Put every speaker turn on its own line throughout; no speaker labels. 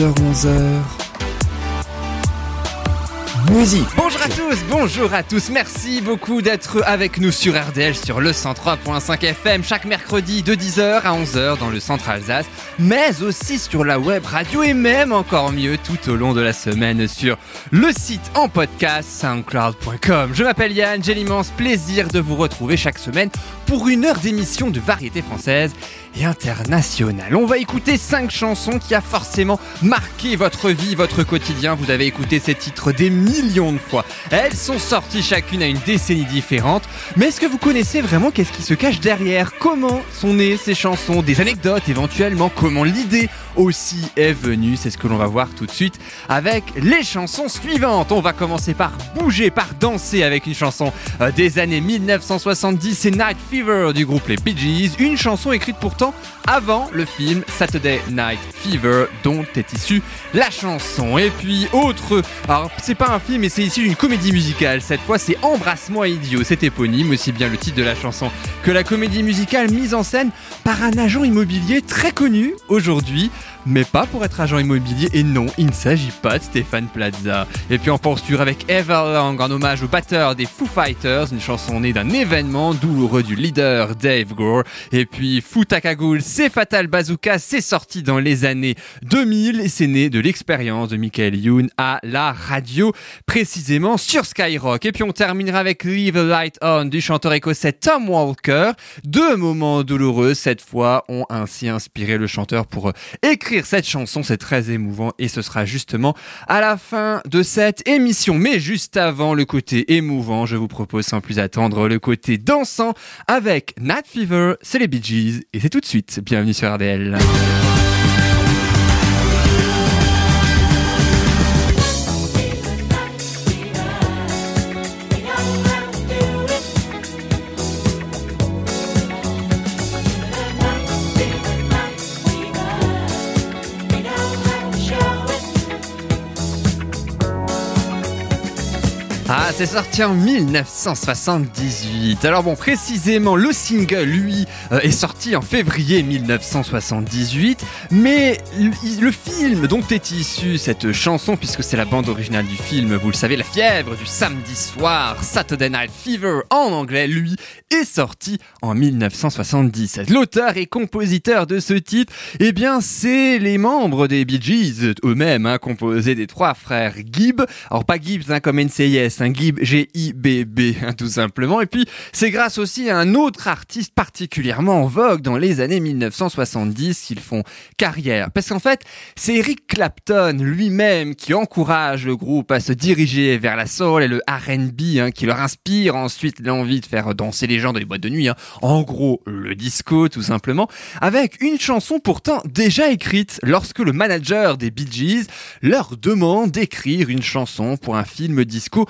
10h-11h Musique.
Bonjour à tous, bonjour à tous, merci beaucoup d'être avec nous sur RDL sur le 103.5 FM chaque mercredi de 10h à 11h dans le centre Alsace, mais aussi sur la web radio et même encore mieux tout au long de la semaine sur le site en podcast soundcloud.com. Je m'appelle Yann, j'ai l'immense plaisir de vous retrouver chaque semaine pour une heure d'émission de variété française et internationale. On va écouter cinq chansons qui a forcément marqué votre vie, votre quotidien. Vous avez écouté ces titres des millions de fois. Elles sont sorties chacune à une décennie différente. Mais est-ce que vous connaissez vraiment qu'est-ce qui se cache derrière? Comment sont nées ces chansons? Des anecdotes éventuellement? Comment l'idée aussi est venue? C'est ce que l'on va voir tout de suite avec les chansons suivantes. On va commencer par bouger, par danser avec une chanson euh, des années 1970. C'est Night Fever du groupe les Bee Gees. Une chanson écrite avant le film Saturday Night Fever dont est issue la chanson. Et puis autre, alors c'est pas un film mais c'est issu d'une comédie musicale. Cette fois c'est Embrasse-moi idiot, c'est éponyme, aussi bien le titre de la chanson que la comédie musicale mise en scène par un agent immobilier très connu aujourd'hui mais pas pour être agent immobilier. Et non, il ne s'agit pas de Stéphane Plaza. Et puis on poursuit avec Everlong en hommage au batteur des Foo Fighters, une chanson née d'un événement douloureux du leader Dave Gore. Et puis Futakagoul, c'est Fatal Bazooka, c'est sorti dans les années 2000 et c'est né de l'expérience de Michael Youn à la radio, précisément sur Skyrock. Et puis on terminera avec Leave the Light On du chanteur écossais Tom Walker. Deux moments douloureux cette fois ont ainsi inspiré le chanteur pour écrire cette chanson, c'est très émouvant et ce sera justement à la fin de cette émission. Mais juste avant le côté émouvant, je vous propose sans plus attendre le côté dansant avec Nat Fever, c'est les Bee Gees et c'est tout de suite. Bienvenue sur RDL. C'est sorti en 1978. Alors bon, précisément, le single, lui, euh, est sorti en février 1978, mais le, film dont est issue cette chanson, puisque c'est la bande originale du film, vous le savez, La fièvre du samedi soir, Saturday Night Fever en anglais, lui, est sorti en 1977. L'auteur et compositeur de ce titre, eh bien, c'est les membres des Bee Gees eux-mêmes, hein, composés des trois frères Gibb. Alors pas Gibbs hein, comme NCIS, un Gibb hein, tout simplement. Et puis c'est grâce aussi à un autre artiste particulièrement en vogue dans les années 1970 qu'ils font carrière. Parce qu'en fait, c'est Eric Clapton lui-même qui encourage le groupe à se diriger vers la soul et le R&B, hein, qui leur inspire ensuite l'envie de faire danser les gens dans les boîtes de nuit. hein. En gros, le disco tout simplement, avec une chanson pourtant déjà écrite lorsque le manager des Bee Gees leur demande d'écrire une chanson pour un film disco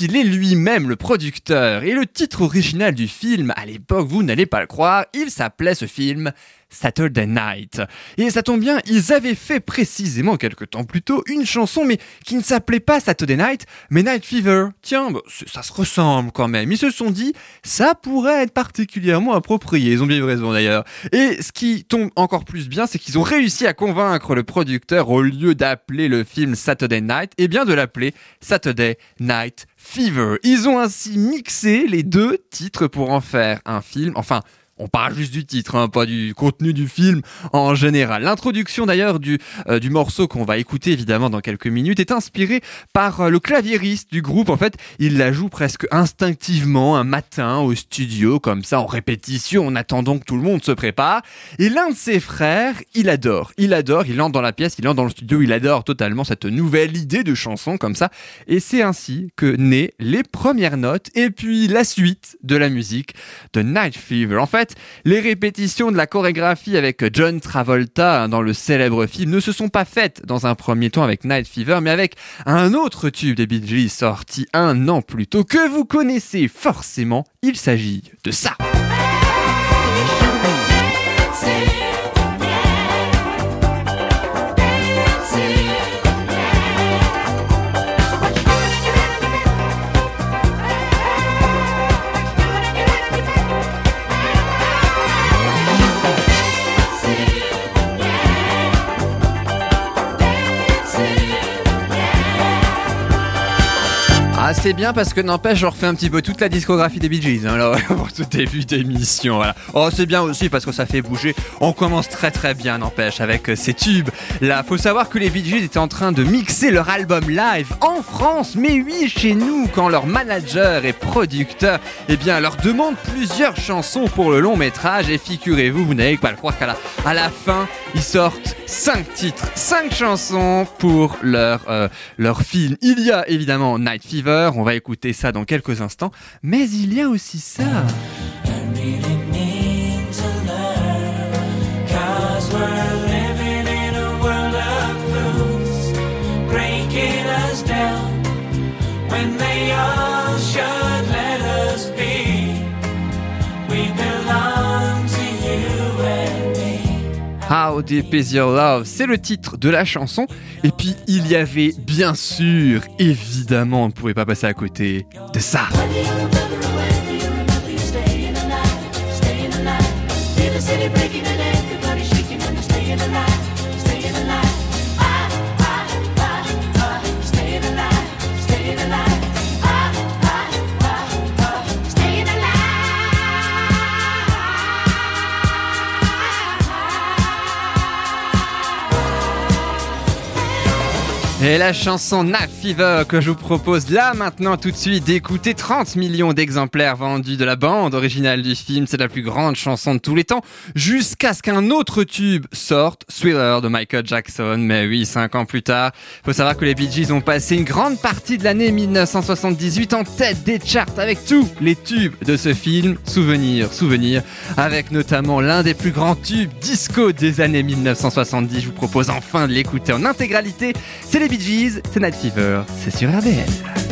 il est lui-même le producteur. Et le titre original du film, à l'époque, vous n'allez pas le croire, il s'appelait ce film Saturday Night. Et ça tombe bien, ils avaient fait précisément quelques temps plus tôt une chanson, mais qui ne s'appelait pas Saturday Night, mais Night Fever. Tiens, bah, ça se ressemble quand même. Ils se sont dit, ça pourrait être particulièrement approprié. Ils ont bien eu raison d'ailleurs. Et ce qui tombe encore plus bien, c'est qu'ils ont réussi à convaincre le producteur, au lieu d'appeler le film Saturday Night, eh bien de l'appeler Saturday Night Fever. Ils ont ainsi mixé les deux titres pour en faire un film. Enfin, on parle juste du titre, hein, pas du contenu du film en général. L'introduction d'ailleurs du, euh, du morceau qu'on va écouter évidemment dans quelques minutes est inspirée par euh, le claviériste du groupe. En fait, il la joue presque instinctivement un matin au studio, comme ça en répétition, en attendant que tout le monde se prépare. Et l'un de ses frères, il adore, il adore, il entre dans la pièce, il entre dans le studio, il adore totalement cette nouvelle idée de chanson comme ça. Et c'est ainsi que naissent les premières notes et puis la suite de la musique de Night Fever. En fait, les répétitions de la chorégraphie avec John Travolta dans le célèbre film ne se sont pas faites dans un premier temps avec Night Fever, mais avec un autre tube des Bee sorti un an plus tôt que vous connaissez forcément. Il s'agit de ça. C'est bien parce que n'empêche, je refais un petit peu toute la discographie des Bee Gees, hein, là, pour tout début d'émission. Oh, c'est bien aussi parce que ça fait bouger. On commence très très bien, n'empêche, avec euh, ces tubes. Là, faut savoir que les Bee Gees étaient en train de mixer leur album live en France, mais oui, chez nous, quand leur manager et producteur, eh bien, leur demande plusieurs chansons pour le long métrage. Et figurez-vous, vous, n'avez pas le croire qu'à à la fin, ils sortent 5 titres, 5 chansons pour leur, euh, leur film. Il y a évidemment Night Fever, on va écouter ça dans quelques instants, mais il y a aussi ça. How Deep Love, c'est le titre de la chanson. Et puis il y avait bien sûr, évidemment, on ne pouvait pas passer à côté de ça. Et la chanson Night Fever que je vous propose là maintenant tout de suite d'écouter 30 millions d'exemplaires vendus de la bande originale du film, c'est la plus grande chanson de tous les temps, jusqu'à ce qu'un autre tube sorte, Thriller de Michael Jackson, mais oui, 5 ans plus tard. Faut savoir que les Bee Gees ont passé une grande partie de l'année 1978 en tête des charts avec tous les tubes de ce film, Souvenir, Souvenir, avec notamment l'un des plus grands tubes disco des années 1970. Je vous propose enfin de l'écouter en intégralité. C'est les C'est Night Fever, c'est sur RDL.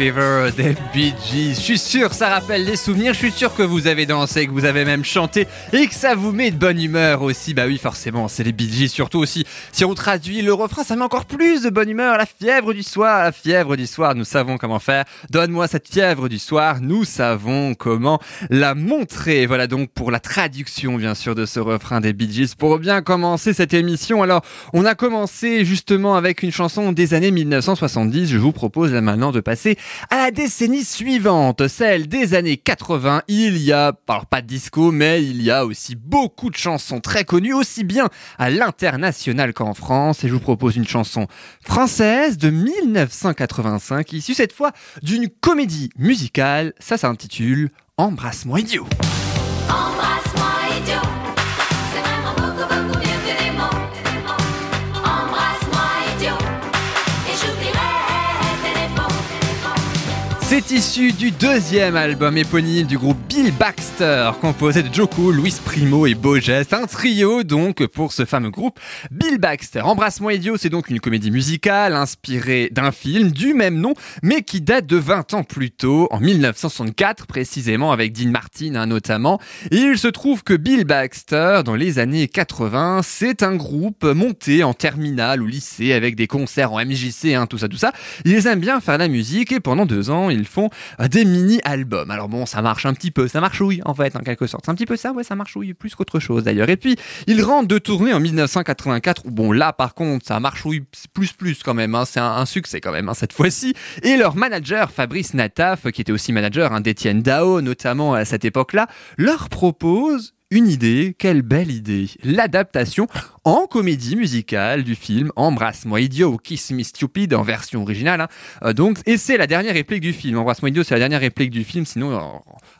Des Bee. Je suis sûr, ça rappelle des souvenirs. Je suis sûr que vous avez dansé, que vous avez même chanté et que ça vous met de bonne humeur aussi. Bah oui, forcément, c'est les Bee. Surtout aussi, si on traduit le refrain, ça met encore plus de bonne humeur. La fièvre du soir, la fièvre du soir. Nous savons comment faire. Donne-moi cette fièvre du soir. Nous savons comment la montrer. Voilà donc pour la traduction, bien sûr, de ce refrain des Bee. Pour bien commencer cette émission, alors on a commencé justement avec une chanson des années 1970. Je vous propose maintenant de passer à la décennie suivante, celle des années 80. Il y a, alors pas de disco, mais il y a aussi beaucoup de chansons très connues, aussi bien à l'international qu'en France. Et je vous propose une chanson française de 1985, issue cette fois d'une comédie musicale. Ça s'intitule Embrasse-moi idiot.
C'est
issu du deuxième album éponyme du groupe Bill Baxter, composé de Cool, Luis Primo et Beau Geste. Un trio donc pour ce fameux groupe Bill Baxter. Embrasse-moi idiot, c'est donc une comédie musicale inspirée d'un film du même nom, mais qui date de 20 ans plus tôt, en 1964 précisément, avec Dean Martin hein, notamment. Il se trouve que Bill Baxter, dans les années 80, c'est un groupe monté en terminale ou lycée avec des concerts en MJC, hein, tout ça, tout ça. Ils aiment bien faire la musique et pendant deux ans, ils font euh, des mini-albums. Alors bon, ça marche un petit peu, ça marchouille en fait, en quelque sorte. C'est un petit peu ça, ouais, ça marchouille plus qu'autre chose d'ailleurs. Et puis, ils rentrent de tournée en 1984, où bon, là par contre, ça marchouille plus plus quand même, hein. c'est un, un succès quand même hein, cette fois-ci. Et leur manager, Fabrice Nataf, qui était aussi manager hein, d'Étienne Dao, notamment à cette époque-là, leur propose une idée, quelle belle idée L'adaptation en comédie musicale du film Embrasse-moi idiot ou Kiss Me Stupid en version originale. hein. Euh, donc, et c'est la dernière réplique du film. Embrasse-moi idiot, c'est la dernière réplique du film. Sinon, euh,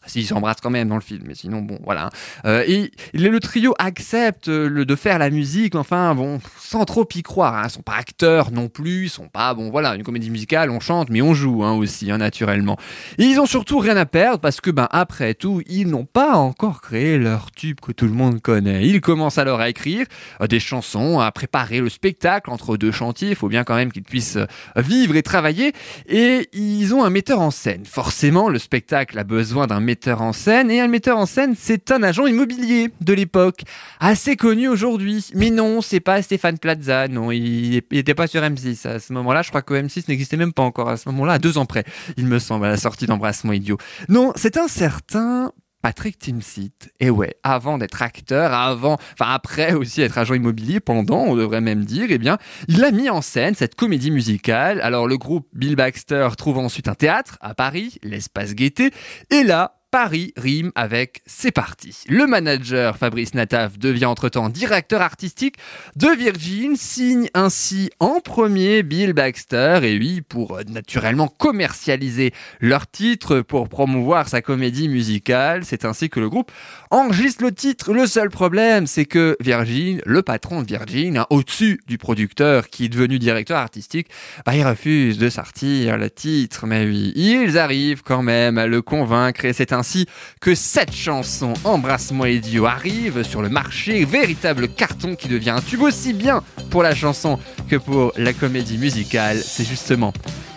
si ils s'embrassent quand même dans le film, mais sinon bon, voilà. hein. Euh, et le, trio accepte euh, de faire la musique, enfin bon, sans trop y croire. Hein. Ils sont pas acteurs non plus, ils sont pas bon, voilà, une comédie musicale, on chante, mais on joue hein, aussi, naturellement. Et ils ont surtout rien à perdre parce que ben après tout, ils n'ont pas encore créé leur tube que tout le monde connaît. Ils commencent alors à écrire euh, des chansons, à préparer le spectacle entre deux chantiers. Il faut bien quand même qu'ils puissent euh, vivre et travailler. Et ils ont un metteur en scène. Forcément, le spectacle a besoin d'un metteur en scène. Et un metteur en scène, c'est un agent immobilier de l'époque, assez connu aujourd'hui. Mais non, c'est pas Stéphane Plaza. Non, il n'était pas sur M6 à ce moment-là. Je crois que M6 n'existait même pas encore à ce moment-là, à deux ans près, il me semble, à la sortie d'Embrassement Idiot. Non, c'est un certain Patrick Timsit. Et ouais, avant d'être acteur, avant, enfin après aussi être agent immobilier, pendant, on devrait même dire, eh bien, il a mis en scène cette comédie musicale. Alors le groupe Bill Baxter trouve ensuite un théâtre à Paris, l'espace Gaieté, et là, Paris rime avec C'est parti. Le manager Fabrice Nataf devient entre-temps directeur artistique de Virgin, signe ainsi en premier Bill Baxter et lui pour naturellement commercialiser leur titre pour promouvoir sa comédie musicale. C'est ainsi que le groupe enregistre le titre. Le seul problème, c'est que Virgin, le patron de Virgin, hein, au-dessus du producteur qui est devenu directeur artistique, bah, il refuse de sortir le titre. Mais oui, ils arrivent quand même à le convaincre et c'est ainsi que cette chanson Embrasse-moi idiot arrive sur le marché, véritable carton qui devient un tube aussi bien pour la chanson que pour la comédie musicale. C'est justement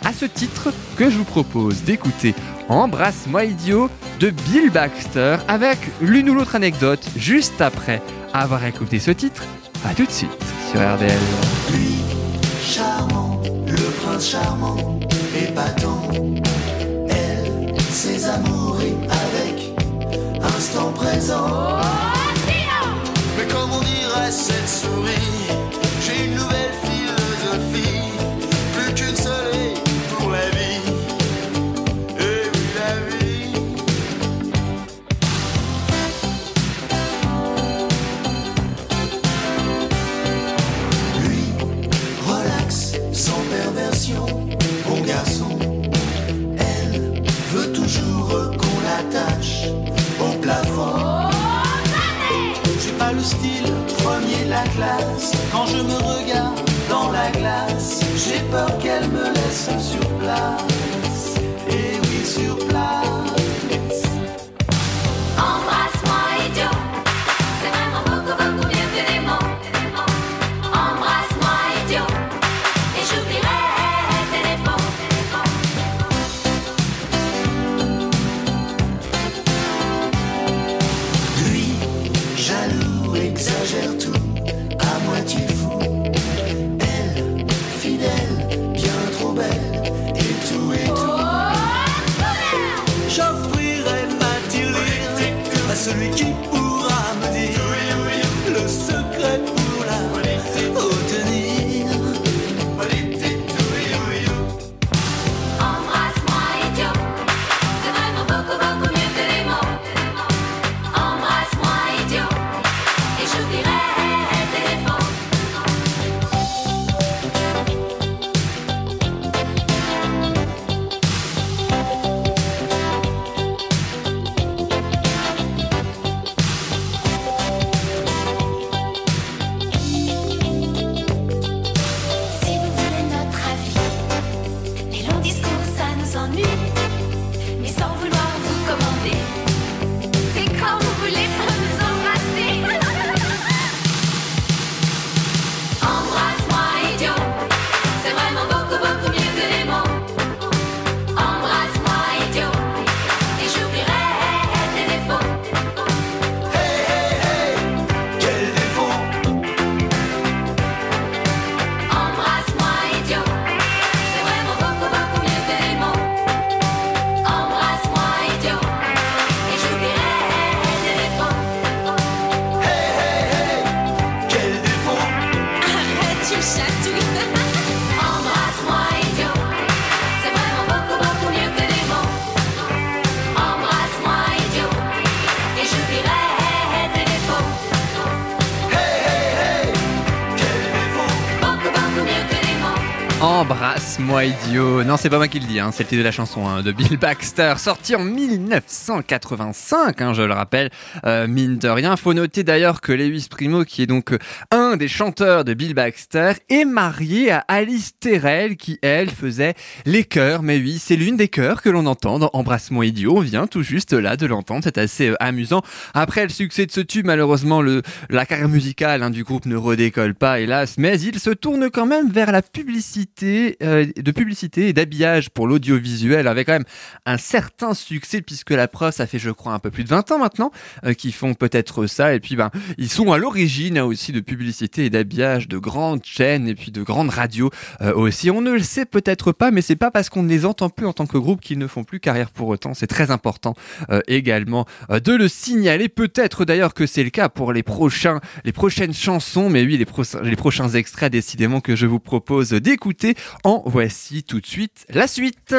à ce titre que je vous propose d'écouter Embrasse-moi idiot de Bill Baxter avec l'une ou l'autre anecdote juste après avoir écouté ce titre. À tout de suite sur RDL.
Lui, charmant, le prince charmant, épatant. Avec instant présent. Mais comme on dirait cette souris, Quand je me regarde dans la glace, j'ai peur
Embrasse-moi idiot.
Non, c'est pas moi qui le dis, hein, c'est le titre de la chanson hein, de Bill Baxter, sorti en 1985, hein, je le rappelle, euh, mine de rien. Faut noter d'ailleurs que Lewis Primo, qui est donc euh, un des chanteurs de Bill Baxter, est marié à Alice Terrell, qui elle faisait les chœurs. Mais oui, c'est l'une des chœurs que l'on entend dans Embrasse-moi idiot. On vient tout juste là de l'entendre, c'est assez euh, amusant. Après le succès de ce tube, malheureusement, la carrière musicale du groupe ne redécolle pas, hélas, mais il se tourne quand même vers la publicité, euh, de publicité et d'habillage pour l'audiovisuel, avec quand même un certain succès, puisque la preuve, ça fait, je crois, un peu plus de 20 ans maintenant, euh, qu'ils font peut-être ça, et puis ben, ils sont à l'origine hein, aussi de publicité et d'habillage de grandes chaînes et puis de grandes radios euh, aussi. On ne le sait peut-être pas, mais c'est pas parce qu'on ne les entend plus en tant que groupe qu'ils ne font plus carrière pour autant. C'est très important euh, également de le signaler. Peut-être d'ailleurs que c'est le cas pour les prochains, les prochaines chansons, mais oui, les, les prochains extraits décidément que je vous propose d'écouter. En voici tout de suite la suite.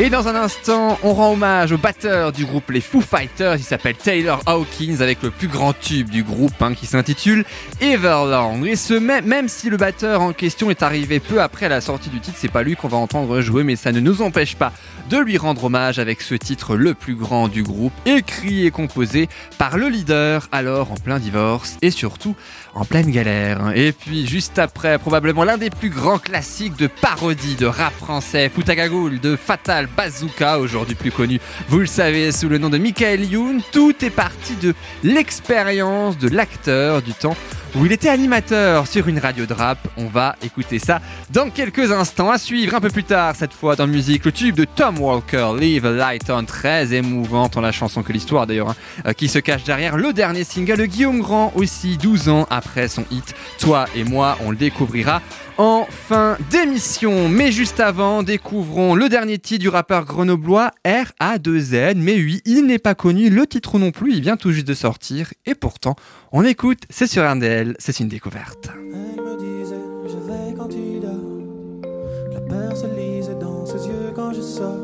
Et dans un instant, on rend hommage au batteur du groupe les Foo Fighters. Il s'appelle Taylor Hawkins avec le plus grand tube du groupe hein, qui s'intitule Everlong. Et ce même, même si le batteur en question est arrivé peu après la sortie du titre, c'est pas lui qu'on va entendre jouer, mais ça ne nous empêche pas de lui rendre hommage avec ce titre le plus grand du groupe, écrit et composé par le leader, alors en plein divorce et surtout en pleine galère. Et puis juste après, probablement l'un des plus grands classiques de parodie de rap français, Foutagagoul de Fatal Bazooka, aujourd'hui plus connu, vous le savez, sous le nom de Michael Youn. Tout est parti de l'expérience de l'acteur du temps où il était animateur sur une radio de rap. On va écouter ça dans quelques instants. À suivre un peu plus tard, cette fois dans musique, le tube de Tom Walker, Leave a Light On, très émouvante en la chanson que l'histoire d'ailleurs, hein, qui se cache derrière le dernier single de Guillaume Grand, aussi 12 ans après son hit Toi et moi, on le découvrira en fin d'émission. Mais juste avant, découvrons le dernier titre du rappeur grenoblois RA2Z. Mais oui, il n'est pas connu, le titre non plus, il vient tout juste de sortir. Et pourtant, on écoute, c'est sur RDL, c'est une découverte.
Elle me disait, je veille quand tu dors. La peur se lisait dans ses yeux quand je sors.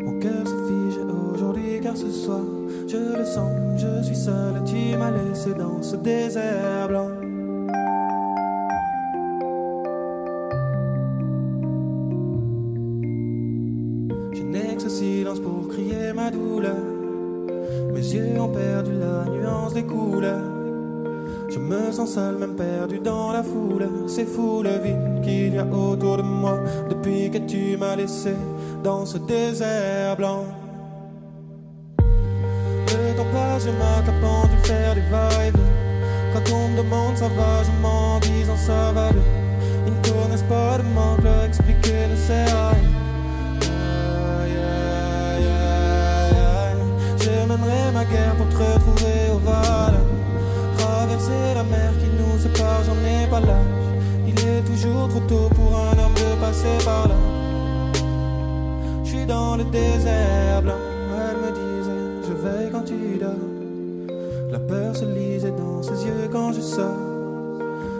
Mon cœur se fige aujourd'hui car ce soir, je le sens, je suis seul tu m'as laissé dans ce désert blanc. Je n'ai que ce silence pour crier ma douleur. Mes yeux ont perdu la nuance des couleurs. Je me sens seul, même perdu dans la foule. C'est fou le vide qu'il y a autour de moi depuis que tu m'as laissé dans ce désert blanc. Le temps passe, je m'accapant du faire des vibes. Quand on me demande ça va, je m'en disant ça va ne connaissent pas de manque, expliquer ne sert à. Ma guerre pour te retrouver au Val. Traverser la mer qui nous sépare, j'en ai pas l'âge. Il est toujours trop tôt pour un homme de passer par là. Je suis dans le désert blanc. Elle me disait, je veille quand tu dors. peur se lisait dans ses yeux quand je sors.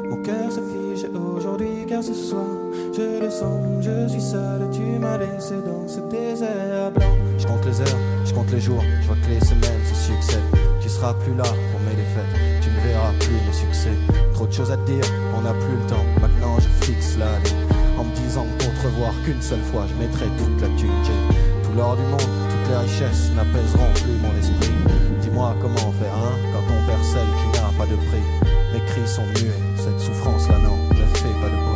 Mon cœur se fiche aujourd'hui car ce soir je le sens, je suis seul tu m'as laissé dans ce désert blanc. Je compte les heures, je compte les jours, je vois que les semaines se succèdent. Tu seras plus là pour mes défaites, tu ne verras plus mes succès. Trop de choses à te dire, on n'a plus le temps. Maintenant je fixe la ligne en me disant pour te revoir qu'une seule fois, je mettrai toute la thune. tout l'or du monde, toutes les richesses n'apaiseront plus mon esprit. Dis-moi comment faire, hein, quand on perd celle qui n'a pas de prix. Mes cris sont muets, cette souffrance-là, non, ne fait pas de bruit.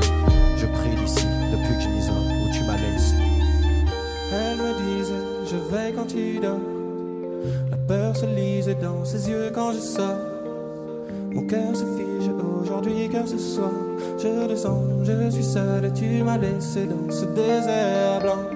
La peur se lisait dans ses yeux quand je sors. Mon cœur se fige aujourd'hui car ce soir, je le sens, je suis seul et tu m'as laissé dans ce désert blanc.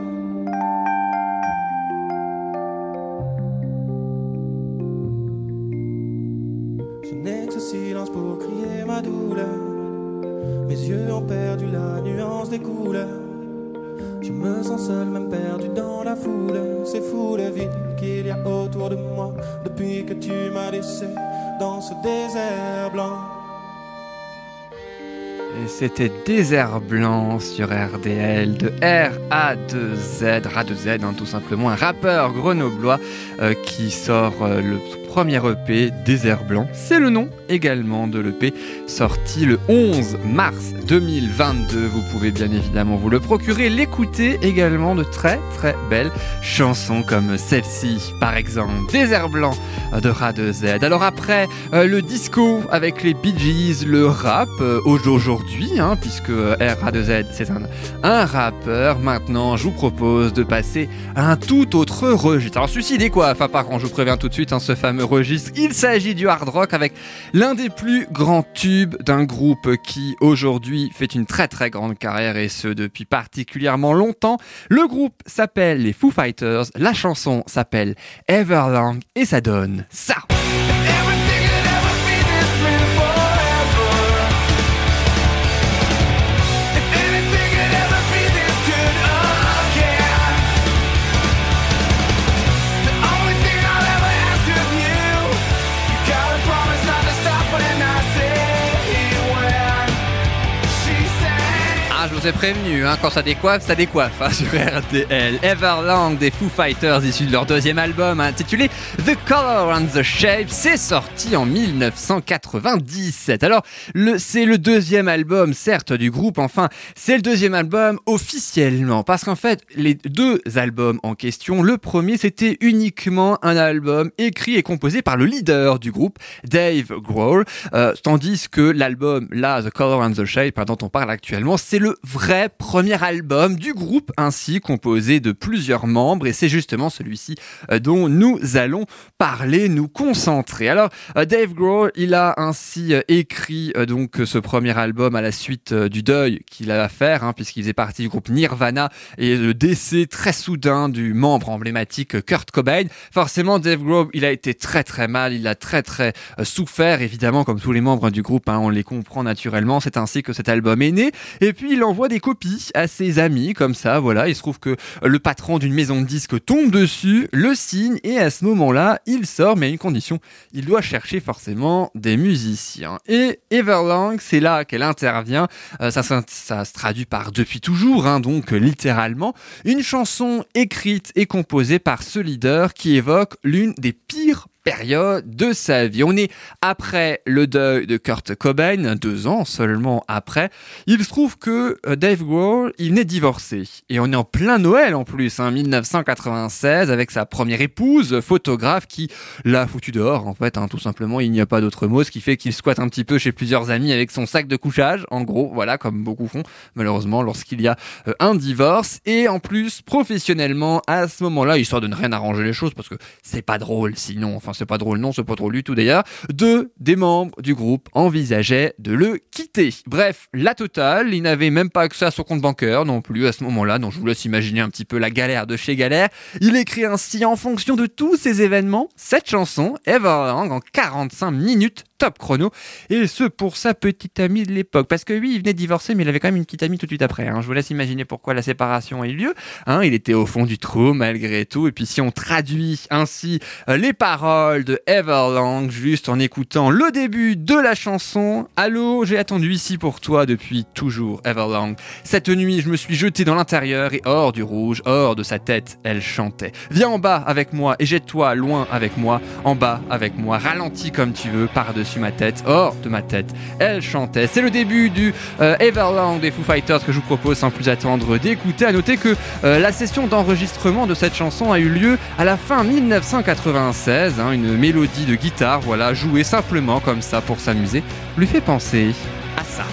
Que tu m'as laissé dans ce désert blanc.
Et c'était Désert Blanc sur RDL de R-A-2-Z, RA2Z hein, tout simplement, un rappeur grenoblois euh, qui sort euh, le premier EP Désert Blanc. C'est le nom également de l'EP sorti le 11 mars 2022. Vous pouvez bien évidemment vous le procurer, l'écouter également de très très belles chansons comme celle-ci par exemple, Désert Blanc de RA2Z. Alors après euh, le disco avec les Bee Gees, le rap euh, aujourd'hui, hein, puisque euh, RA2Z c'est un, un rappeur, maintenant je vous propose de passer à un tout autre registre. Alors celui-ci quoi? Enfin par contre je vous préviens tout de suite, hein, ce fameux registre, il s'agit du hard rock avec l'un des plus grands tubes d'un groupe qui aujourd'hui fait une très très grande carrière et ce depuis particulièrement longtemps. Le groupe s'appelle les Foo Fighters, la chanson s'appelle Everlong et ça donne ça. Vous ai prévenu, hein, quand ça décoiffe, ça décoiffe hein, sur RTL. Everlong des Foo Fighters, issu de leur deuxième album intitulé The Color and the Shape, c'est sorti en 1997. Alors, c'est le deuxième album, certes, du groupe, enfin, c'est le deuxième album officiellement, parce qu'en fait, les deux albums en question, le premier, c'était uniquement un album écrit et composé par le leader du groupe, Dave Grohl, euh, tandis que l'album, là, The Color and the Shape, hein, dont on parle actuellement, c'est le vrai premier album du groupe, ainsi composé de plusieurs membres, et c'est justement celui-ci euh, dont nous allons parler, nous concentrer. Alors, euh, Dave Grohl, il a ainsi euh, écrit donc ce premier album à la suite du deuil qu'il a à faire, hein, puisqu'il faisait partie du groupe Nirvana, et le décès très soudain du membre emblématique Kurt Cobain. Forcément, Dave Grohl, il a été très très mal, il a très très souffert, évidemment, comme tous les membres du groupe, hein, on les comprend naturellement. C'est ainsi que cet album est né. Et puis, il envoie des copies à ses amis, comme ça, voilà. Il se trouve que le patron d'une maison de disques tombe dessus, le signe, et à ce moment-là, il sort, mais à une condition. Il doit chercher forcément des musiciens. Et Everlong, c'est là qu'elle intervient. Euh, ça, ça, ça se traduit par depuis toujours, hein, donc littéralement. Une chanson écrite et composée par ce leader qui évoque l'une des pires période de sa vie. On est après le deuil de Kurt Cobain, deux ans seulement après. Il se trouve que euh, Dave Grohl, il venait de divorcer. Et on est en plein Noël en plus, hein, 1996, avec sa première épouse, photographe, qui l'a foutu dehors, en fait, hein, tout simplement. Il n'y a pas d'autre mot, ce qui fait qu'il squatte un petit peu chez plusieurs amis avec son sac de couchage, en gros, voilà, comme beaucoup font, malheureusement, lorsqu'il y a euh, un divorce. Et en plus, professionnellement, à ce moment-là, histoire de ne rien arranger les choses, parce que c'est pas drôle sinon, enfin c'est pas drôle, non, c'est pas drôle du tout d'ailleurs, deux des membres du groupe envisageaient de le quitter. Bref, la totale, il n'avait même pas accès à son compte bancaire non plus à ce moment-là, donc je vous laisse imaginer un petit peu la galère de chez Galère. Il écrit ainsi en fonction de tous ces événements, cette chanson, Everlong, en 45 minutes
top chrono. Et ce pour sa petite amie de l'époque. Parce que oui, il venait de divorcer, mais il avait quand même une petite amie tout de suite après. hein. Je vous laisse imaginer pourquoi la séparation a eu lieu. Hein, il était au fond du trou malgré tout. Et puis si on traduit ainsi euh, les paroles de Everlong juste en écoutant le début de la chanson. Allô, j'ai attendu ici pour toi depuis toujours, Everlong. Cette nuit, je me suis jeté dans l'intérieur et hors du rouge, hors de sa tête, elle chantait. Viens en bas avec moi et jette-toi loin avec moi, en bas avec moi, ralentis comme tu veux, par-dessus ma tête, hors de ma tête. Elle chantait. C'est le début du euh, Everlong des Foo Fighters que je vous propose sans plus attendre d'écouter. À noter que euh, la session d'enregistrement de cette chanson a eu lieu à la fin 1996. hein, une mélodie de guitare, voilà, jouée simplement comme ça pour s'amuser, lui fait penser à ça.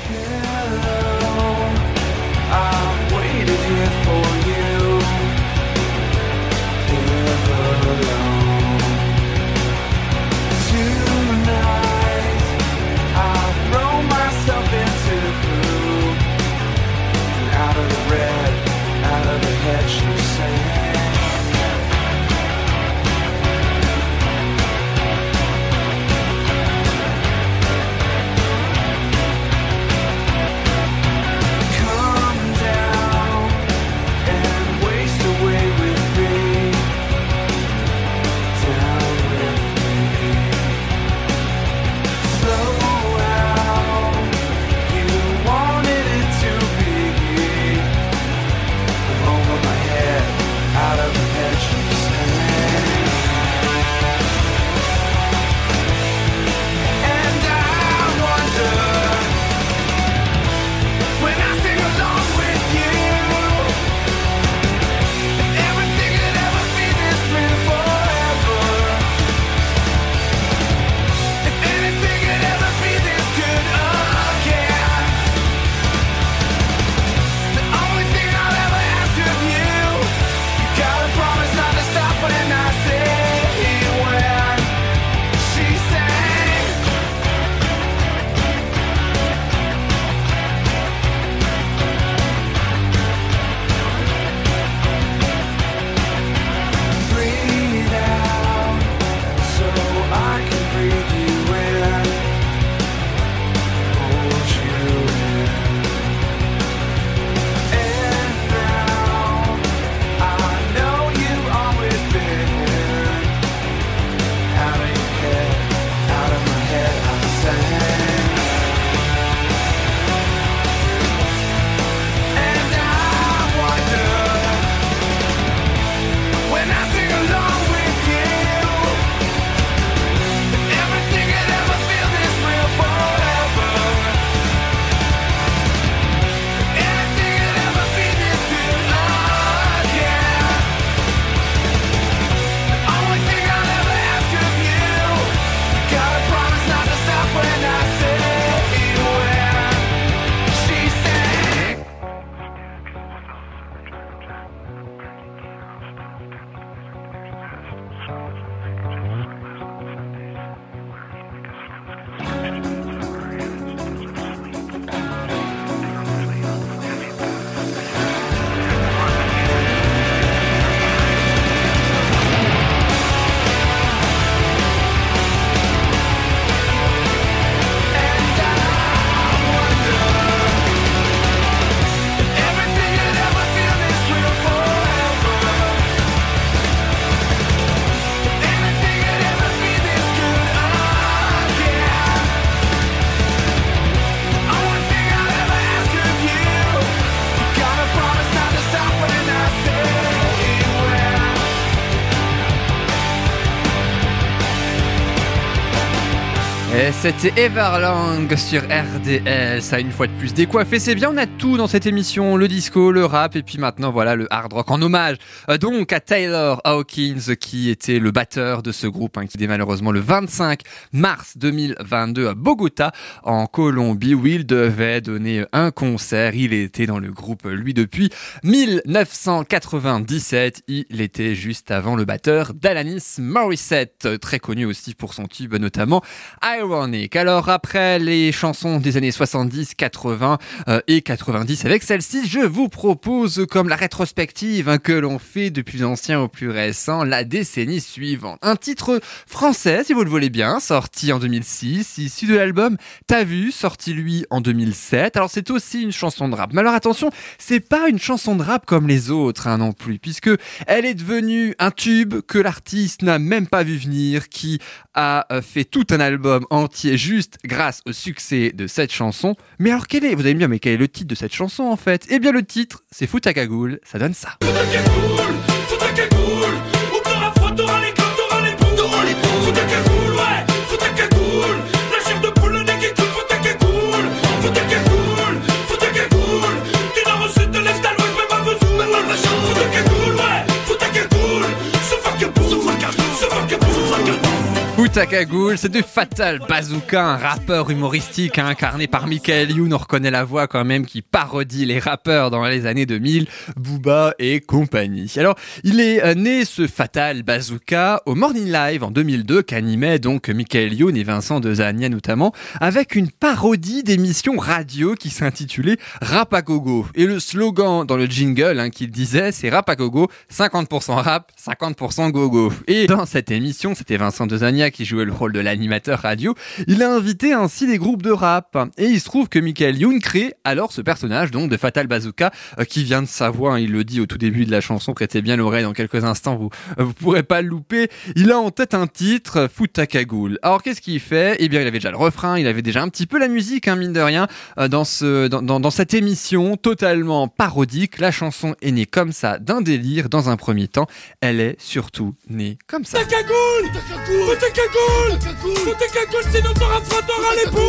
C'était Everlong sur RDL, ça une fois de plus décoiffé, c'est bien, on a tout dans cette émission, le disco, le rap et puis maintenant voilà le hard rock en hommage. Euh, donc à Taylor Hawkins qui était le batteur de ce groupe hein, qui est malheureusement le 25 mars 2022 à Bogota en Colombie où il devait donner un concert, il était dans le groupe lui depuis 1997, il était juste avant le batteur d'Alanis Morissette, très connu aussi pour son tube notamment I
Alors après les chansons des années 70, 80 euh, et 90 avec celle-ci, je vous propose comme la rétrospective hein, que l'on fait du plus ancien au plus récent, la décennie suivante. Un titre français, si vous le voulez bien, sorti en 2006, issu de l'album T'as vu, sorti lui en 2007. Alors c'est aussi une chanson de rap. Mais alors attention, c'est pas une chanson de rap comme les autres hein, non plus, puisque elle est devenue un tube que l'artiste n'a même pas vu venir, qui a euh, fait tout un album entier juste grâce au succès de cette chanson. Mais alors quel est, vous allez me mais quel est le titre de cette chanson en fait? Eh bien le titre, c'est cagoule, ça donne ça. À cagoule, c'est de Fatal Bazooka, un rappeur humoristique hein, incarné par Michael Youn. On reconnaît la voix quand même qui parodie les rappeurs dans les années 2000, Booba et compagnie. Alors, il est euh, né ce Fatal Bazooka au Morning Live en 2002 qu'animait donc Michael Youn et Vincent Dezania notamment, avec une parodie d'émission radio qui s'intitulait Rap à gogo. Et le slogan dans le jingle hein, qu'il disait, c'est Rap à gogo, 50% rap, 50% gogo. Et dans cette émission, c'était Vincent Dezania qui jouait le rôle de l'animateur radio, il a invité ainsi des groupes de rap. Et il se trouve que Michael Youn crée alors ce personnage donc de Fatal Bazooka euh, qui vient de sa voix, hein, il le dit au tout début de la chanson, prêtez bien l'oreille dans quelques instants, vous euh, vous pourrez pas le louper. Il a en tête un titre, Fout ta cagoule. Alors qu'est-ce qu'il fait? Eh bien il avait déjà le refrain, il avait déjà un petit peu la musique, hein, mine de rien, euh, dans, ce, dans, dans, dans cette émission totalement parodique. La chanson est née comme ça d'un délire dans un premier temps. Elle est surtout née comme ça.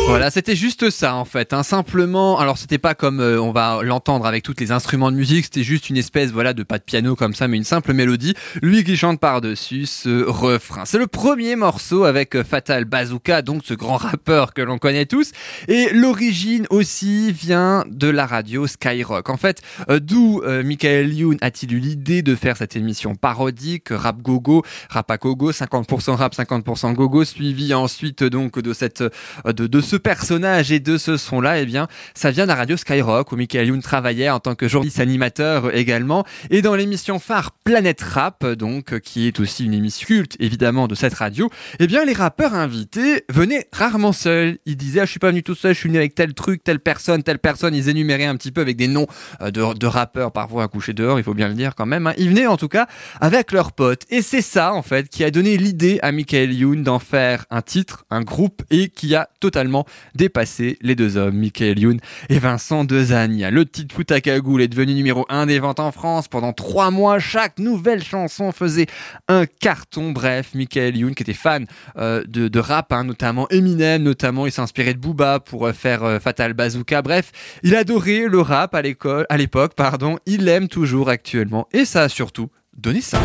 Voilà, c'était juste ça en fait. Hein. Simplement, alors c'était pas comme euh, on va l'entendre avec tous les instruments de musique, c'était juste une espèce voilà de pas de piano comme ça, mais une simple mélodie. Lui qui chante par-dessus ce refrain. C'est le premier morceau avec euh, Fatal Bazooka, donc ce grand rappeur que l'on connaît tous. Et l'origine aussi vient de la radio Skyrock. En fait, euh, d'où Michael Youn a-t-il eu l'idée de faire cette émission parodique, rap gogo, rap à gogo, 50% rap, 50% gogo, suivi ensuite donc de cette de, de ce personnage et de ce son-là, eh bien, ça vient de la radio Skyrock où Michael Youn travaillait en tant que journaliste animateur également et dans l'émission phare Planète Rap, donc qui est aussi une émission culte évidemment de cette radio, eh bien les rappeurs invités venaient rarement seuls. Ils disaient ah, je suis pas venu tout seul, je suis venu avec tel truc, telle personne, telle personne. Ils énuméraient un petit peu avec des noms euh, de, de rappeurs parfois à coucher dehors, il faut bien le dire quand même. hein. Ils venaient en tout cas avec leurs potes et c'est ça en fait qui a donné l'idée à Michael Youn d'en faire un titre, un groupe et qui a totalement dépassé les deux hommes, Michael Youn et Vincent Dezania. Le titre cagoule est devenu numéro un des ventes en France pendant trois mois. Chaque nouvelle chanson faisait un carton. Bref, Michael Youn qui était fan euh, de, de rap, hein, notamment Eminem, notamment il s'inspirait de Booba pour euh, faire euh, Fatal Bazooka. Bref, il adorait le rap à l'école, à l'époque, pardon. Il l'aime toujours actuellement et ça a surtout donné ça.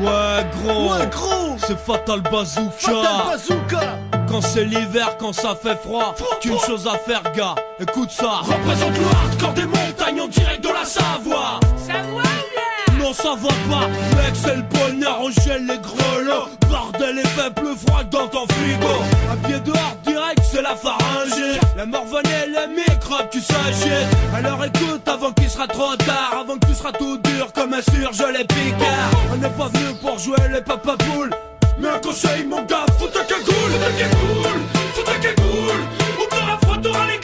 Ouais gros,
Ouais, gros
c'est Fatal Bazooka.
Fatal Bazooka
Quand c'est l'hiver, quand ça fait froid, qu'une chose à faire gars, écoute ça.
Représente le hardcore des montagnes en direct de la Savoie
Non ça va pas, mec c'est le bonheur, on gèle les grelots. Bordel et fait plus froid que dans ton frigo. Un pied dehors direct, c'est la pharyngée. La morvonne et les microbes, tu s'agites. Alors écoute avant qu'il sera trop tard, avant que tu seras tout dur comme un surgelé picard. On n'est pas venu pour jouer les papa poules. Me ako se i moga Futa ke gul Futa ke gul Futa ke gul U bëra foto ali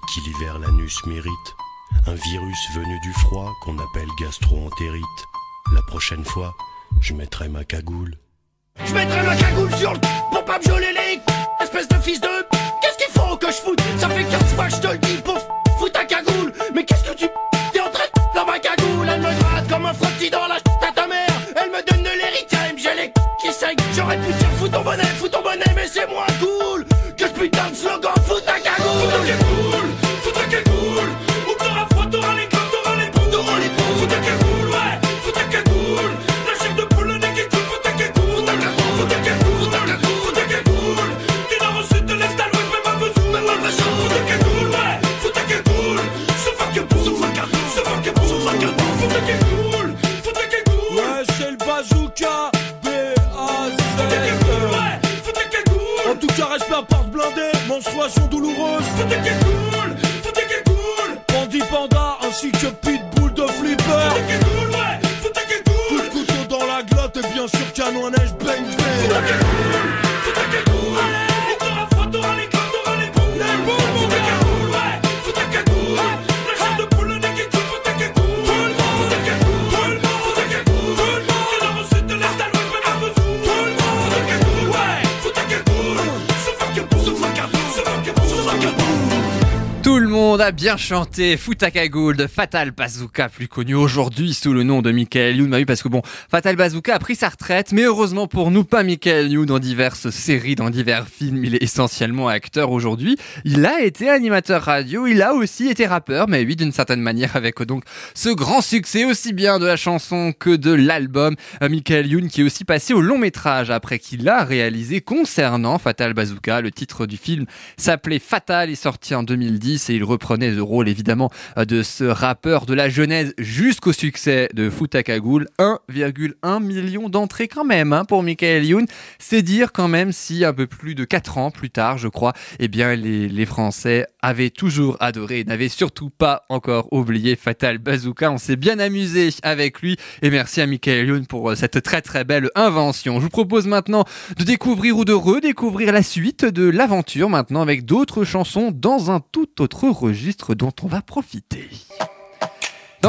qui
l'hiver l'anus mérite. Un virus venu du froid qu'on appelle gastro-entérite. La prochaine fois, je mettrai ma cagoule.
Je mettrai ma cagoule sur le pour pas me geler les espèce de fils de Qu'est-ce qu'il faut que je foute? Ça fait 15 fois que je te le dis pour
Pierre chanté Futa Cagoule de Fatal Bazooka, plus connu aujourd'hui sous le nom de Michael Youn. Bah oui, parce que bon, Fatal Bazooka a pris sa retraite, mais heureusement pour nous, pas Michael Youn dans diverses séries, dans divers films. Il est essentiellement acteur aujourd'hui. Il a été animateur radio, il a aussi été rappeur, mais oui, d'une certaine manière, avec donc ce grand succès aussi bien de la chanson que de l'album. Euh, Michael Youn qui est aussi passé au long métrage après qu'il a réalisé concernant Fatal Bazooka. Le titre du film s'appelait Fatal, est sorti en 2010 et il reprenait le évidemment euh, de ce rappeur de la genèse jusqu'au succès de Futa Cagoule. 1,1 million d'entrées quand même hein, pour Michael Youn. C'est dire quand même si un peu plus de 4 ans plus tard, je crois, eh bien les, les Français avaient toujours adoré et n'avaient surtout pas encore oublié Fatal Bazooka. On s'est bien amusé avec lui et merci à Michael Youn pour euh, cette très très belle invention. Je vous propose maintenant de découvrir ou de redécouvrir la suite de l'aventure maintenant avec d'autres chansons dans un tout autre registre dont on va profiter.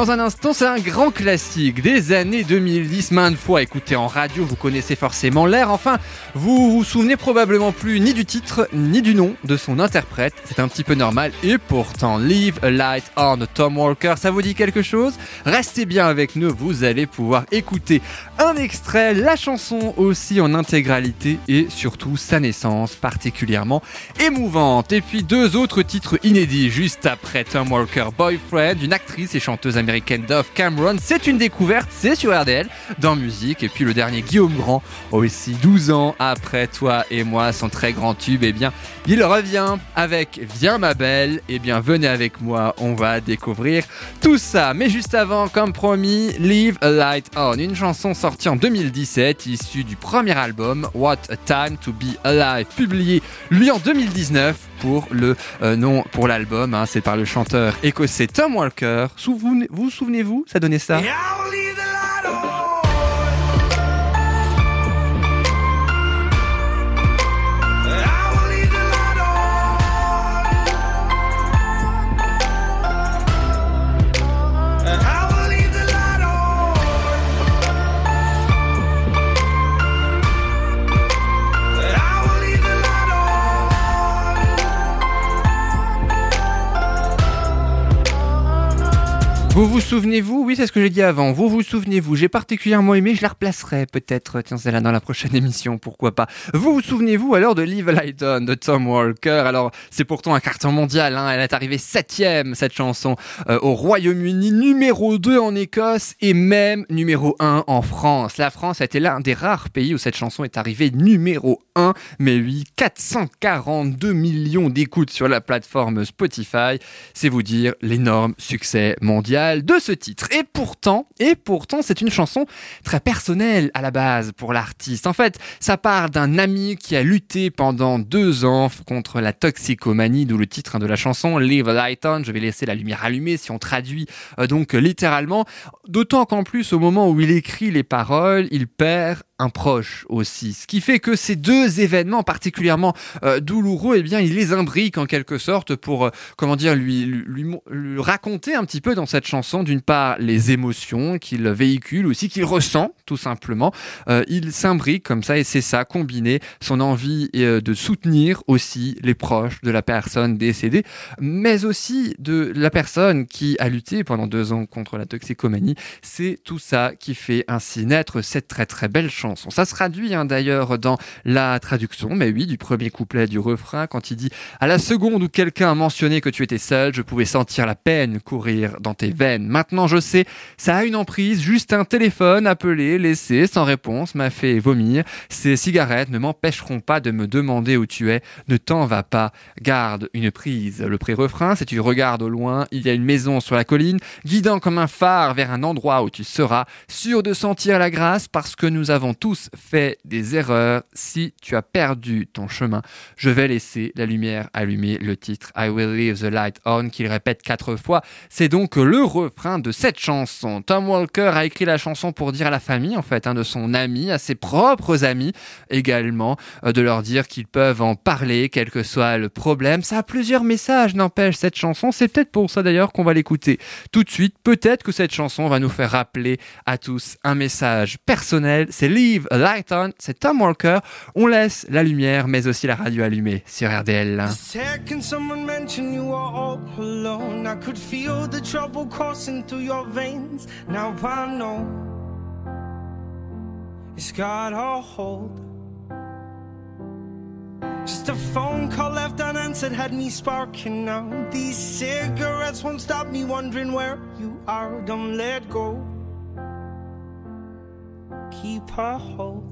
Dans un instant, c'est un grand classique des années 2010, maintes fois écouté en radio, vous connaissez forcément l'air. Enfin, vous vous souvenez probablement plus ni du titre ni du nom de son interprète. C'est un petit peu normal et pourtant, Leave a Light On Tom Walker, ça vous dit quelque chose? Restez bien avec nous, vous allez pouvoir écouter un extrait, la chanson aussi en intégralité et surtout sa naissance particulièrement émouvante. Et puis deux autres titres inédits juste après Tom Walker Boyfriend, une actrice et chanteuse américaine Dove Cameron. C'est une découverte, c'est sur RDL dans musique. Et puis le dernier Guillaume Grand, aussi 12 ans après toi et moi, son très grand tube, eh bien il revient avec Viens ma belle. Eh bien venez avec moi, on va découvrir tout ça. Mais juste avant, comme promis, Leave a Light On, une chanson sortie en 2017, issue du premier album What a Time to Be Alive, publié lui en 2019 pour le euh, nom pour l'album. hein, c'est par le chanteur écossais Tom Walker. Souvenez- vous souvenez-vous, ça donnait ça. Vous vous souvenez-vous Oui, c'est ce que j'ai dit avant. Vous vous souvenez-vous J'ai particulièrement aimé, je la replacerai peut-être, tiens, celle-là dans la prochaine émission, pourquoi pas. Vous vous souvenez-vous alors de Live a Light On de Tom Walker Alors, c'est pourtant un carton mondial, hein. elle est arrivée septième, cette chanson, euh, au Royaume-Uni, numéro 2 en Écosse et même numéro 1 en France. La France a été l'un des rares pays où cette chanson est arrivée numéro 1, mais oui, 442 millions d'écoutes sur la plateforme Spotify. C'est vous dire l'énorme succès mondial. De ce titre. Et pourtant, et pourtant, c'est une chanson très personnelle à la base pour l'artiste. En fait, ça part d'un ami qui a lutté pendant deux ans contre la toxicomanie, d'où le titre de la chanson Leave a Light On. Je vais laisser la lumière allumée si on traduit euh, donc littéralement. D'autant qu'en plus, au moment où il écrit les paroles, il perd un proche aussi. Ce qui fait que ces deux événements particulièrement euh, douloureux, eh bien, il les imbrique en quelque sorte pour, euh, comment dire, lui- lui raconter un petit peu dans cette chanson, d'une part, les émotions qu'il véhicule, aussi qu'il ressent, tout simplement. Euh, il s'imbrique comme ça, et c'est ça, combiner son envie euh, de soutenir aussi les proches de la personne décédée, mais aussi de la personne qui a lutté pendant deux ans contre la toxicomanie. C'est tout ça qui fait ainsi naître cette très très belle chanson. Ça se traduit hein, d'ailleurs dans la traduction, mais oui, du premier couplet du refrain, quand il dit À la seconde où quelqu'un a mentionné que tu étais seul, je pouvais sentir la peine courir dans tes veines. Maintenant je sais, ça a une emprise, juste un téléphone appelé, laissé, sans réponse, m'a fait vomir. Ces cigarettes ne m'empêcheront pas de me demander où tu es. Ne t'en va pas, garde une prise. Le pré-refrain, si tu regardes au loin, il y a une maison sur la colline, guidant comme un phare vers un endroit où tu seras, sûr de sentir la grâce parce que nous avons tous fait des erreurs. Si tu as perdu ton chemin, je vais laisser la lumière allumée. Le titre I Will Leave the Light On, qu'il répète quatre fois, c'est donc le refrain de cette chanson. Tom Walker a écrit la chanson pour dire à la famille, en fait, hein, de son ami, à ses propres amis également, euh, de leur dire qu'ils peuvent en parler, quel que soit le problème. Ça a plusieurs messages, n'empêche, cette chanson. C'est peut-être pour ça d'ailleurs qu'on va l'écouter tout de suite. Peut-être que cette chanson va nous faire rappeler à tous un message personnel. C'est Leave a Light On, c'est Tom Walker. On laisse la lumière, mais aussi la radio allumée sur RDL.
Coursing through your veins. Now I know it's got a hold. Just a phone call left unanswered had me sparking now. These cigarettes won't stop me wondering where you are. Don't let go. Keep a hold.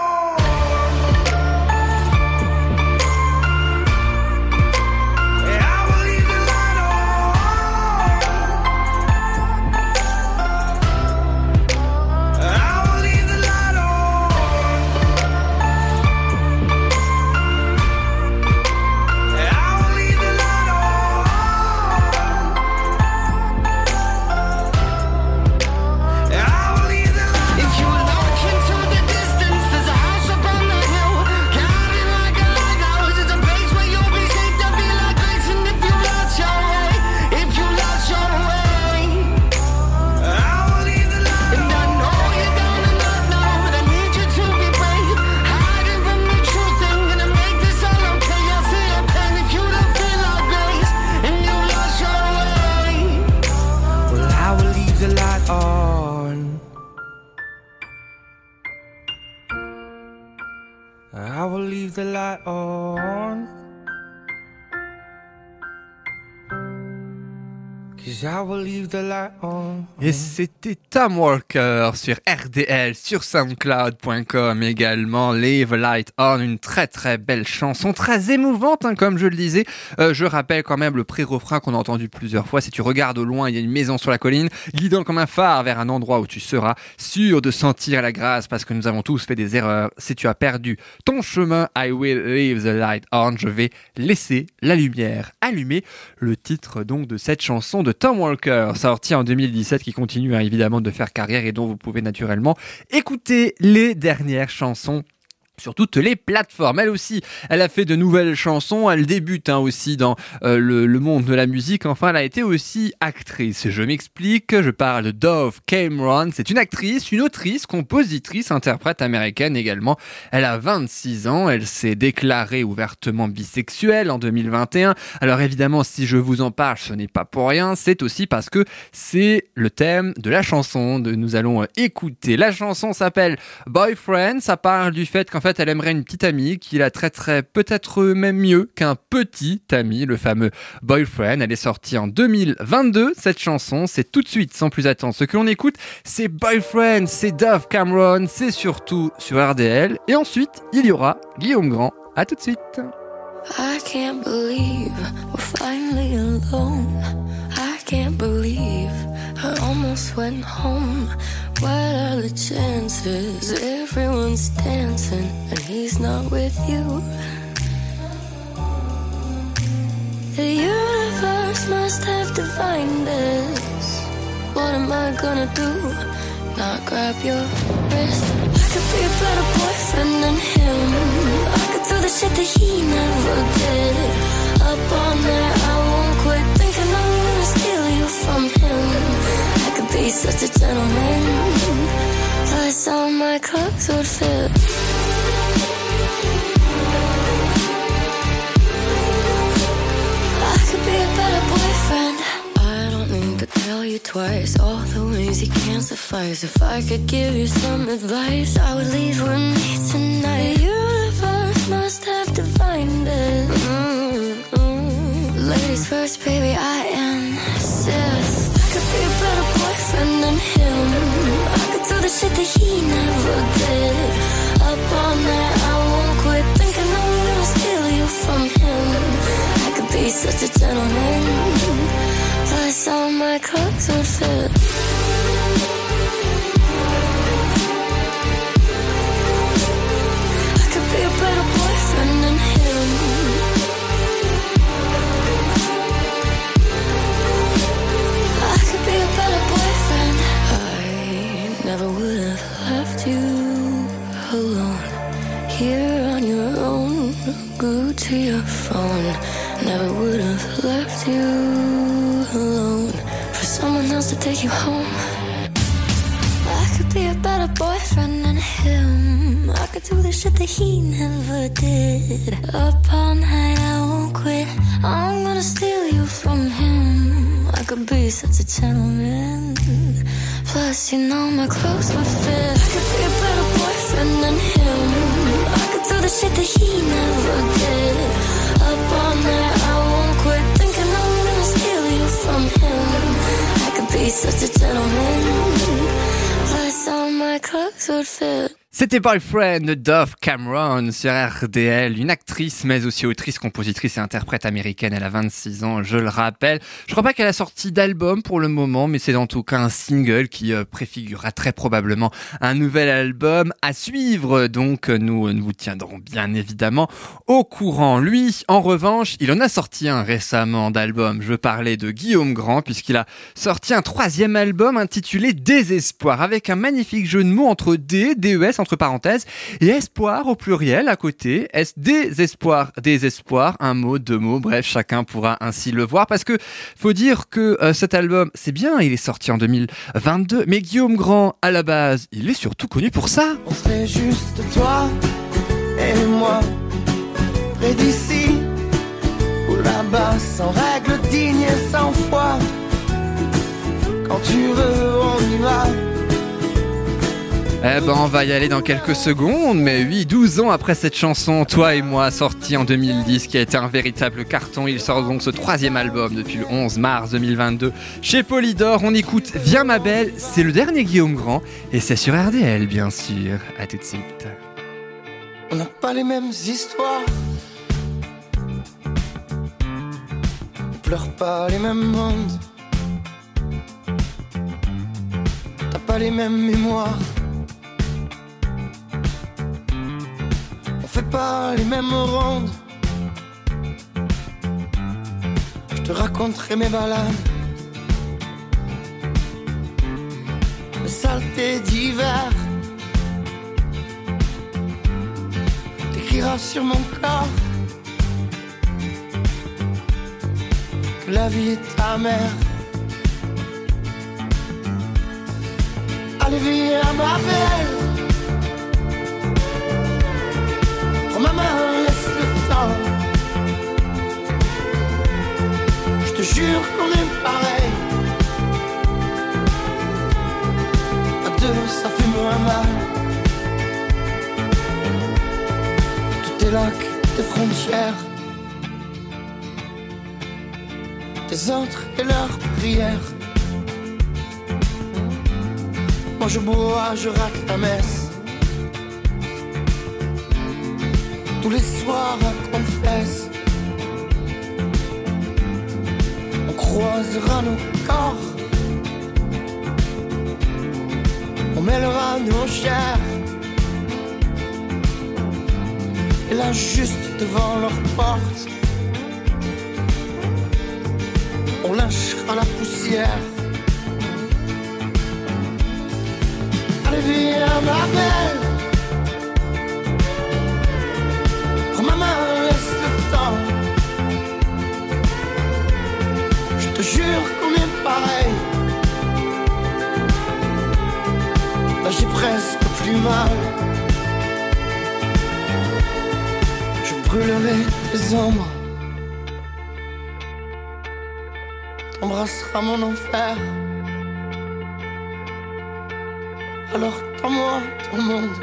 The light on.
Et c'était Tom Walker sur RDL, sur soundcloud.com également, Leave Light On, une très très belle chanson, très émouvante hein, comme je le disais. Euh, je rappelle quand même le pré-refrain qu'on a entendu plusieurs fois. Si tu regardes au loin, il y a une maison sur la colline, guidant comme un phare vers un endroit où tu seras sûr de sentir la grâce parce que nous avons tous fait des erreurs. Si tu as perdu ton chemin, I will leave the light on, je vais laisser la lumière allumée. Le titre donc de cette chanson de Tom Walker, sorti en 2017, qui continue hein, évidemment de faire carrière et dont vous pouvez naturellement écouter les dernières chansons sur toutes les plateformes. Elle aussi, elle a fait de nouvelles chansons. Elle débute hein, aussi dans euh, le, monde de la musique. Enfin, elle a été aussi actrice. Je m'explique. Je parle de Dove Cameron. C'est une actrice, une autrice, compositrice, interprète américaine également. Elle a 26 ans. Elle s'est déclarée ouvertement bisexuelle en 2021. Alors évidemment, si je vous en parle, ce n'est pas pour rien. C'est aussi parce que c'est le thème de la chanson que nous allons euh, écouter. La chanson s'appelle Boyfriend. Ça parle du fait qu'en fait, elle aimerait une petite amie qui la traiterait peut-être même mieux qu'un petit ami, le fameux Boyfriend. Elle est sortie en 2022, cette chanson. C'est tout de suite, sans plus attendre. Ce que l'on écoute, c'est Boyfriend, c'est Dove Cameron, c'est surtout sur RDL. Et ensuite, il y aura Guillaume Grand. À tout de suite.
Finally alone. I can't believe I almost went home. What are the chances? Everyone's dancing and he's not with you. The universe must have defined this. What am I gonna do? Not grab your wrist. I could be a better boyfriend than him. I could do the shit that he never did. Up all night, I won't quit thinking I'm gonna steal you from him. Be such a gentleman. Plus, all my clothes would fit. I could be a better boyfriend. I don't need to tell you twice all the ways you can't suffice. If I could give you some advice, I would leave with me tonight. The universe must have defined it. Mm-mm. Ladies first, baby, I insist. I than him. I could do the shit that he never did. Up all night, I won't quit thinking I'm gonna steal you from him. I could be such a gentleman. Plus, all my clothes would fit. Alone. Here on your own, glued to your phone. Never would have left you alone for someone else to take you home. I could be a better boyfriend than him. I could do the shit that he never did. Up all night, I won't quit. I'm gonna steal you from him. I could be such a gentleman. Plus, you know my clothes would fit. I could be a better than him. I could do the shit that he never did. Up all night, I won't quit thinking I'm gonna steal you from him. I could be such a gentleman. Plus, all my clothes would fit.
C'était Boyfriend Dove Cameron sur RDL, une actrice mais aussi autrice, compositrice et interprète américaine. Elle a 26 ans, je le rappelle. Je crois pas qu'elle a sorti d'album pour le moment, mais c'est en tout cas un single qui euh, préfigurera très probablement un nouvel album à suivre. Donc nous, nous vous tiendrons bien évidemment au courant. Lui, en revanche, il en a sorti un récemment d'album. Je parlais de Guillaume Grand puisqu'il a sorti un troisième album intitulé Désespoir avec un magnifique jeu de mots entre D, DES entre parenthèses et espoir au pluriel à côté. Est désespoir, désespoir, un mot, deux mots, bref, chacun pourra ainsi le voir parce que faut dire que euh, cet album, c'est bien, il est sorti en 2022, mais Guillaume Grand, à la base, il est surtout connu pour ça.
On serait juste toi et moi, près d'ici ou là-bas, sans règles dignes et sans foi. Quand tu veux, on y va.
Eh ben, on va y aller dans quelques secondes, mais oui, 12 ans après cette chanson, Toi et moi, sortie en 2010, qui a été un véritable carton. Il sort donc ce troisième album depuis le 11 mars 2022. Chez Polydor, on écoute Viens ma belle, c'est le dernier Guillaume Grand, et c'est sur RDL, bien sûr. À tout de suite.
On n'a pas les mêmes histoires. On pleure pas les mêmes mondes. T'as pas les mêmes mémoires. Pas les mêmes rondes. Je te raconterai mes balades. Les saletés d'hiver. T'écriras sur mon corps que la vie est ta mère. Allez, viens, ma belle. Jure qu'on est pareil. À deux, ça fait moins mal. Tous tes lacs, tes frontières. Tes autres et leurs prières. Moi je bois, je rate la messe. Tous les soirs on confesse. On croisera nos corps. On mêlera nos chairs. Et là juste devant leur porte. On lâchera la poussière. Allez, viens, ma belle. Jure qu'on est pareil. Là, j'ai presque plus mal. Je brûlerai tes ombres. T'embrasseras mon enfer. Alors tends-moi ton monde.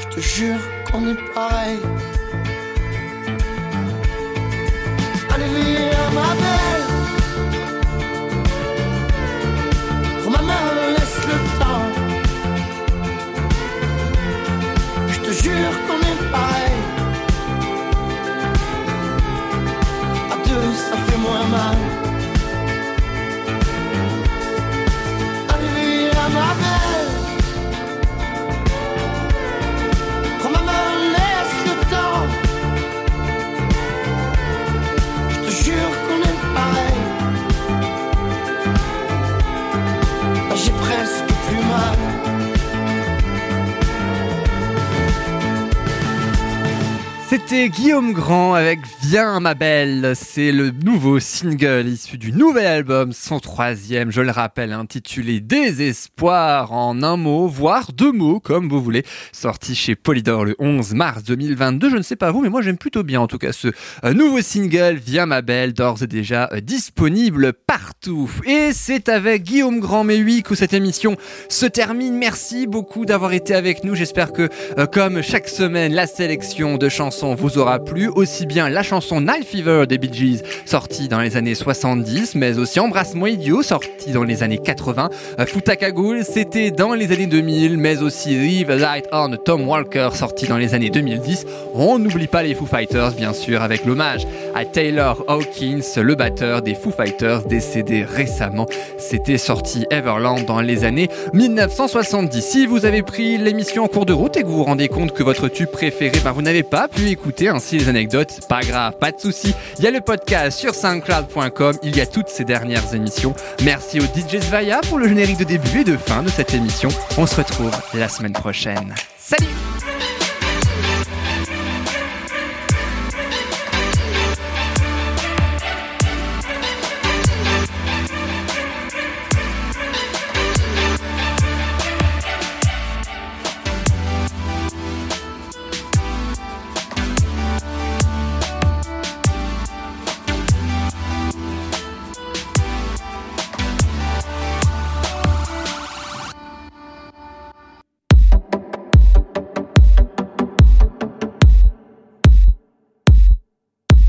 Je te jure qu'on est pareil.
C'était Guillaume Grand avec Viens ma belle. C'est le nouveau single issu du nouvel album, son troisième, je le rappelle, intitulé Désespoir en un mot, voire deux mots, comme vous voulez, sorti chez Polydor le 11 mars 2022. Je ne sais pas vous, mais moi j'aime plutôt bien en tout cas ce euh, nouveau single, Viens ma belle, d'ores et déjà euh, disponible partout. Et c'est avec Guillaume Grand, oui, que cette émission se termine. Merci beaucoup d'avoir été avec nous. J'espère que, euh, comme chaque semaine, la sélection de chansons vous aura plu, aussi bien la chanson Night Fever des Bee Gees, sortie dans les années 70, mais aussi Embrasse-moi idiot, sortie dans les années 80, euh, Futakagoul, c'était dans les années 2000, mais aussi Leave a Light On Tom Walker, sorti dans les années 2010. On n'oublie pas les Foo Fighters, bien sûr, avec l'hommage à Taylor Hawkins, le batteur des Foo Fighters, décédé récemment. C'était sorti Everland dans les années 1970. Si vous avez pris l'émission en cours de route et que vous vous rendez compte que votre tube préféré, ben vous n'avez pas pu écouter ainsi les anecdotes, pas grave, pas de souci. Il y a le podcast sur soundcloud.com, il y a toutes ces dernières émissions. Merci au DJ Svaya pour le générique de début et de fin de cette émission. On se retrouve la semaine prochaine. Salut